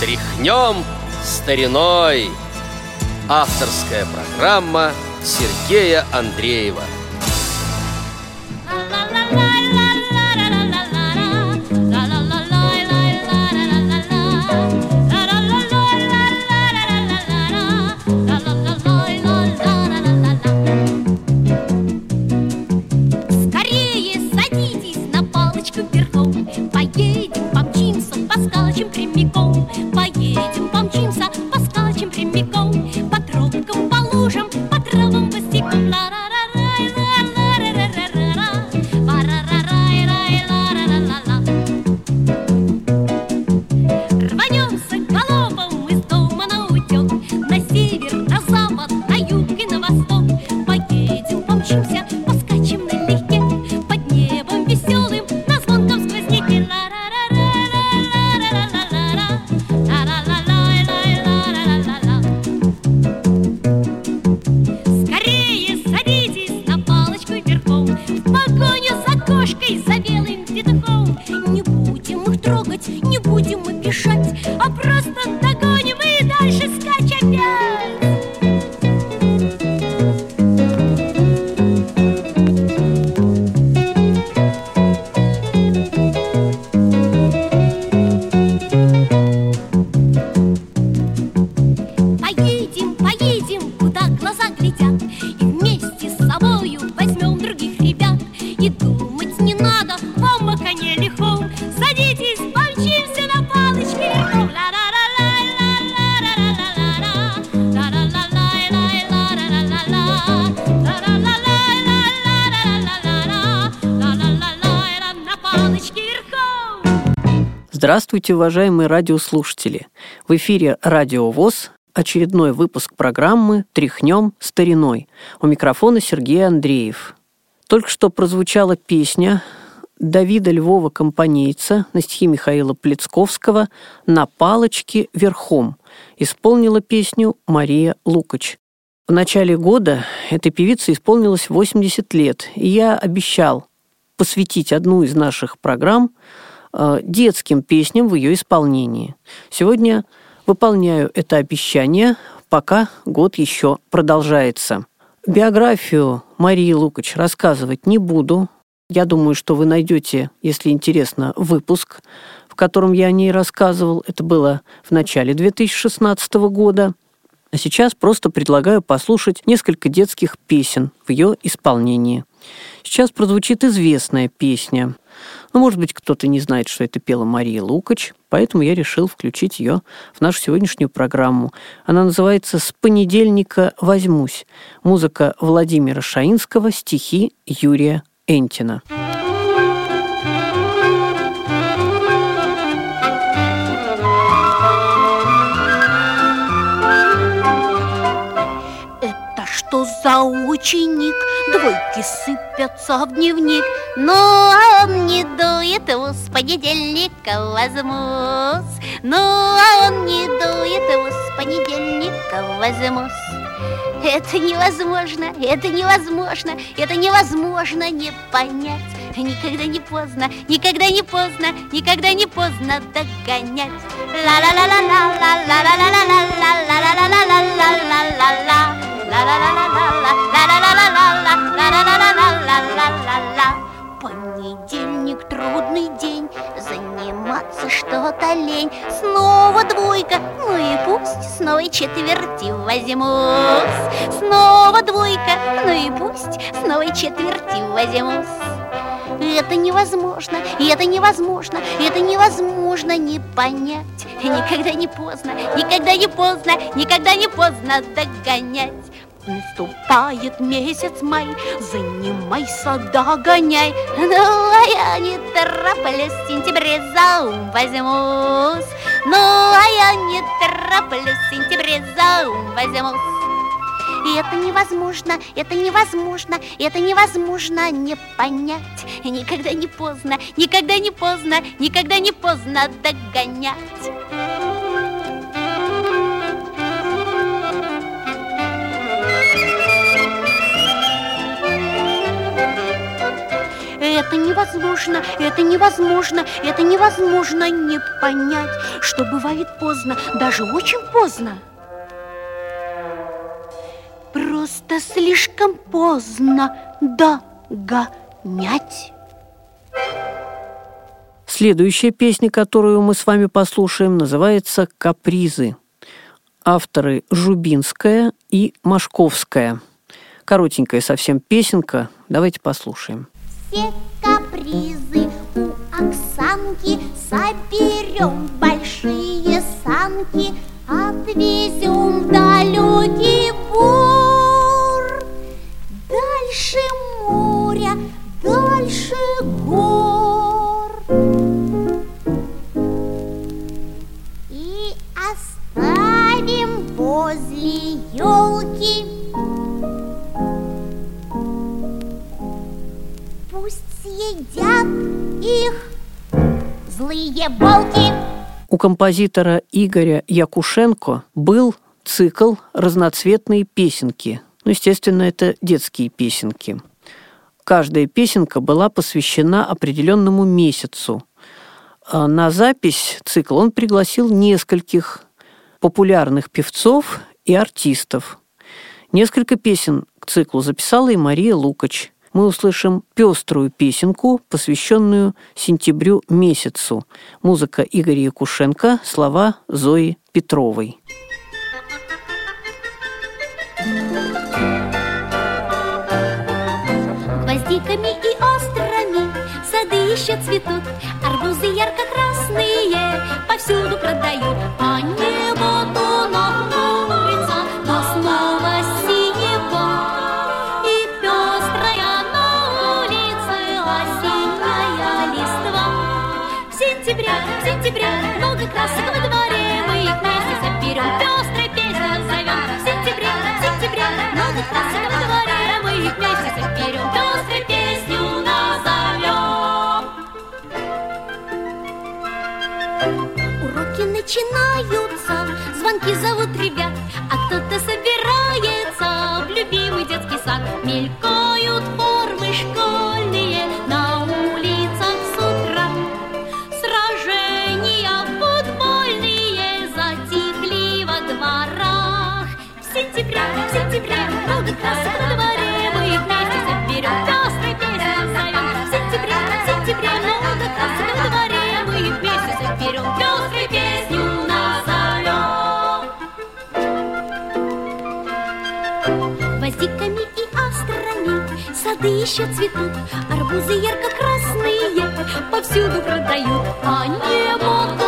Тряхнем стариной. Авторская программа Сергея Андреева бежать А просто догоним Здравствуйте, уважаемые радиослушатели! В эфире «Радио ВОЗ» очередной выпуск программы «Тряхнем стариной». У микрофона Сергей Андреев. Только что прозвучала песня Давида Львова Компанейца на стихи Михаила Плецковского «На палочке верхом». Исполнила песню Мария Лукач. В начале года этой певице исполнилось 80 лет, и я обещал посвятить одну из наших программ детским песням в ее исполнении. Сегодня выполняю это обещание, пока год еще продолжается. Биографию Марии Лукач рассказывать не буду. Я думаю, что вы найдете, если интересно, выпуск, в котором я о ней рассказывал. Это было в начале 2016 года. А сейчас просто предлагаю послушать несколько детских песен в ее исполнении. Сейчас прозвучит известная песня. Ну, может быть, кто-то не знает, что это пела Мария Лукач, поэтому я решил включить ее в нашу сегодняшнюю программу. Она называется «С понедельника возьмусь». Музыка Владимира Шаинского, стихи Юрия Энтина. Это что за ученик? Двойки сыпятся в дневник Но он не дует, его с понедельника возьмусь. Но он не дует, его с понедельника возьмусь. Это невозможно, это невозможно, это невозможно не понять. Никогда не поздно, никогда не поздно, никогда не поздно догонять Понедельник трудный день, заниматься что-то лень Снова двойка, ну и пусть с новой четверти возьмусь Снова двойка, ну и пусть с новой четверти возьмусь это невозможно, это невозможно, это невозможно не понять Никогда не поздно, никогда не поздно, никогда не поздно догонять Наступает месяц май, занимайся, догоняй. Ну, а я не тороплюсь, в сентябре за ум возьмусь Ну, а я не тороплюсь, в сентябре за ум возьмусь и это невозможно, это невозможно, это невозможно не понять. Никогда не поздно, никогда не поздно, никогда не поздно догонять Это невозможно, это невозможно, это невозможно не понять, что бывает поздно, даже очень поздно. Просто слишком поздно догонять. Следующая песня, которую мы с вами послушаем, называется «Капризы». Авторы Жубинская и Машковская. Коротенькая совсем песенка. Давайте послушаем. Все капризы. У Оксанки Соберем большие санки. Отвезем в далекий бор композитора Игоря Якушенко был цикл «Разноцветные песенки». Ну, естественно, это детские песенки. Каждая песенка была посвящена определенному месяцу. А на запись цикл он пригласил нескольких популярных певцов и артистов. Несколько песен к циклу записала и Мария Лукач – мы услышим пеструю песенку, посвященную сентябрю месяцу. Музыка Игоря Якушенко, слова Зои Петровой. Гвоздиками и острыми сады еще цветут, арбузы ярко-красные В сентябре много красок во дворе, мы их вместе соберем, пестрой песню зовем. В сентябре, в сентябре много красок во дворе, мы их вместе соберем, пестрой песню назовем. Уроки начинаются, звонки зовут ребят, а кто-то собирается в любимый детский сад. Мелькают Гвоздиками и астрами сады еще цветут, арбузы ярко-красные повсюду продают, а небо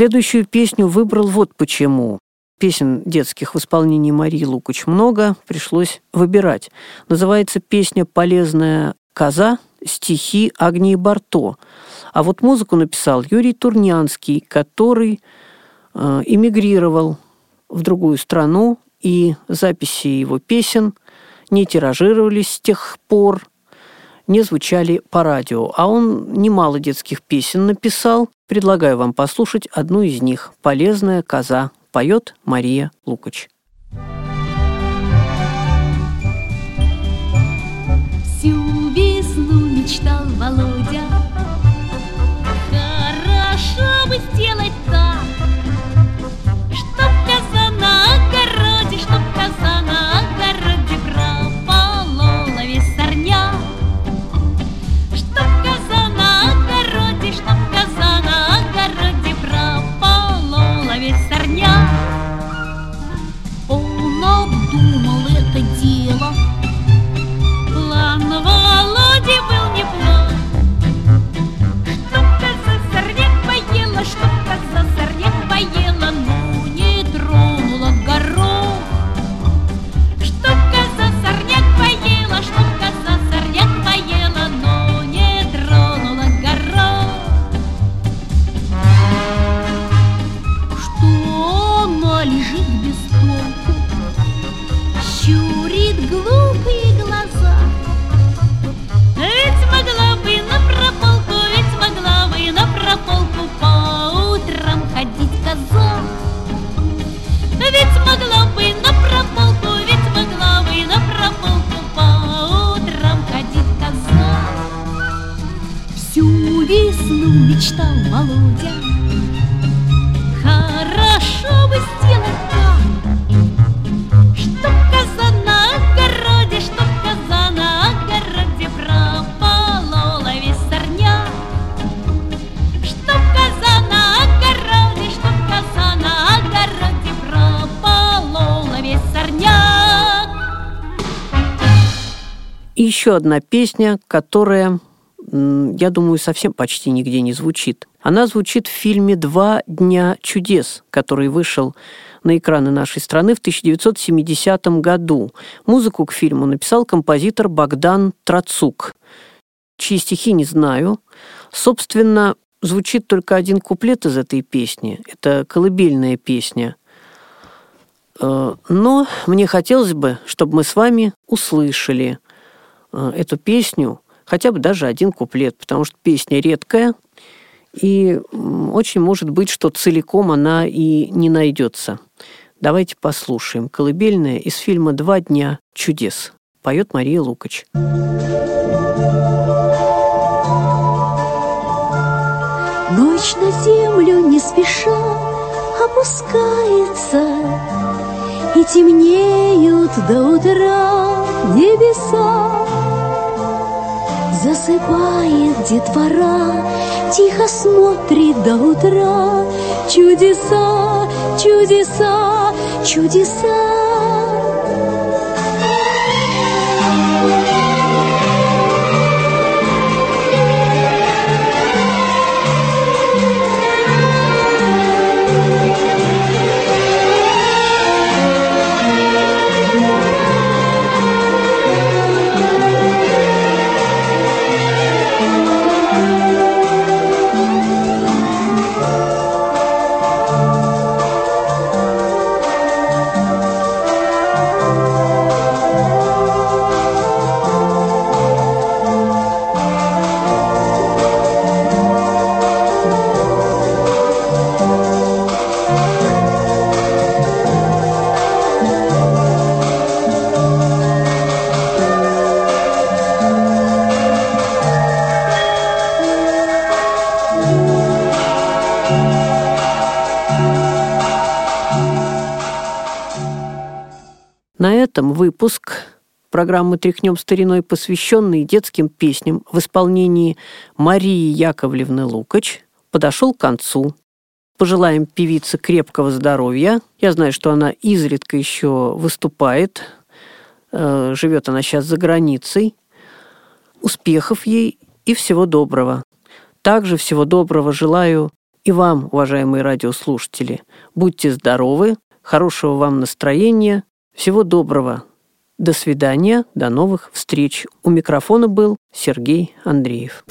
Следующую песню выбрал вот почему. Песен детских в исполнении Марии Лукач много, пришлось выбирать. Называется песня «Полезная коза», стихи Агнии Барто. А вот музыку написал Юрий Турнянский, который э, эмигрировал в другую страну, и записи его песен не тиражировались с тех пор, не звучали по радио. А он немало детских песен написал. Предлагаю вам послушать одну из них «Полезная коза». Поет Мария Лукач. Всю весну мечтал Володя Хорошо бы сделать Володя. Хорошо бы сделать так Чтоб коза на огороде Чтоб коза на огороде Прополола весь сорняк Чтоб коза на огороде Чтоб коза на огороде Прополола весь сорняк еще одна песня, которая, я думаю, совсем почти нигде не звучит. Она звучит в фильме «Два дня чудес», который вышел на экраны нашей страны в 1970 году. Музыку к фильму написал композитор Богдан Трацук, чьи стихи не знаю. Собственно, звучит только один куплет из этой песни. Это колыбельная песня. Э, Но мне хотелось бы, чтобы мы с вами услышали э, эту песню, хотя бы даже один куплет, потому что песня редкая, и очень может быть, что целиком она и не найдется. Давайте послушаем. Колыбельная из фильма «Два дня чудес». Поет Мария Лукач. Ночь на землю не спеша опускается, И темнеют до утра небеса. Засыпает детвора, тихо смотрит до утра. Чудеса, чудеса, чудеса. На этом выпуск программы «Тряхнем стариной», посвященный детским песням в исполнении Марии Яковлевны Лукач, подошел к концу. Пожелаем певице крепкого здоровья. Я знаю, что она изредка еще выступает. Э, Живет она сейчас за границей. Успехов ей и всего доброго. Также всего доброго желаю и вам, уважаемые радиослушатели. Будьте здоровы, хорошего вам настроения, всего доброго. До свидания, до новых встреч. У микрофона был Сергей Андреев.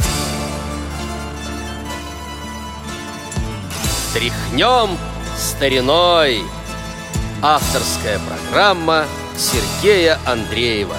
Тряхнем стариной. Авторская программа Сергея Андреева.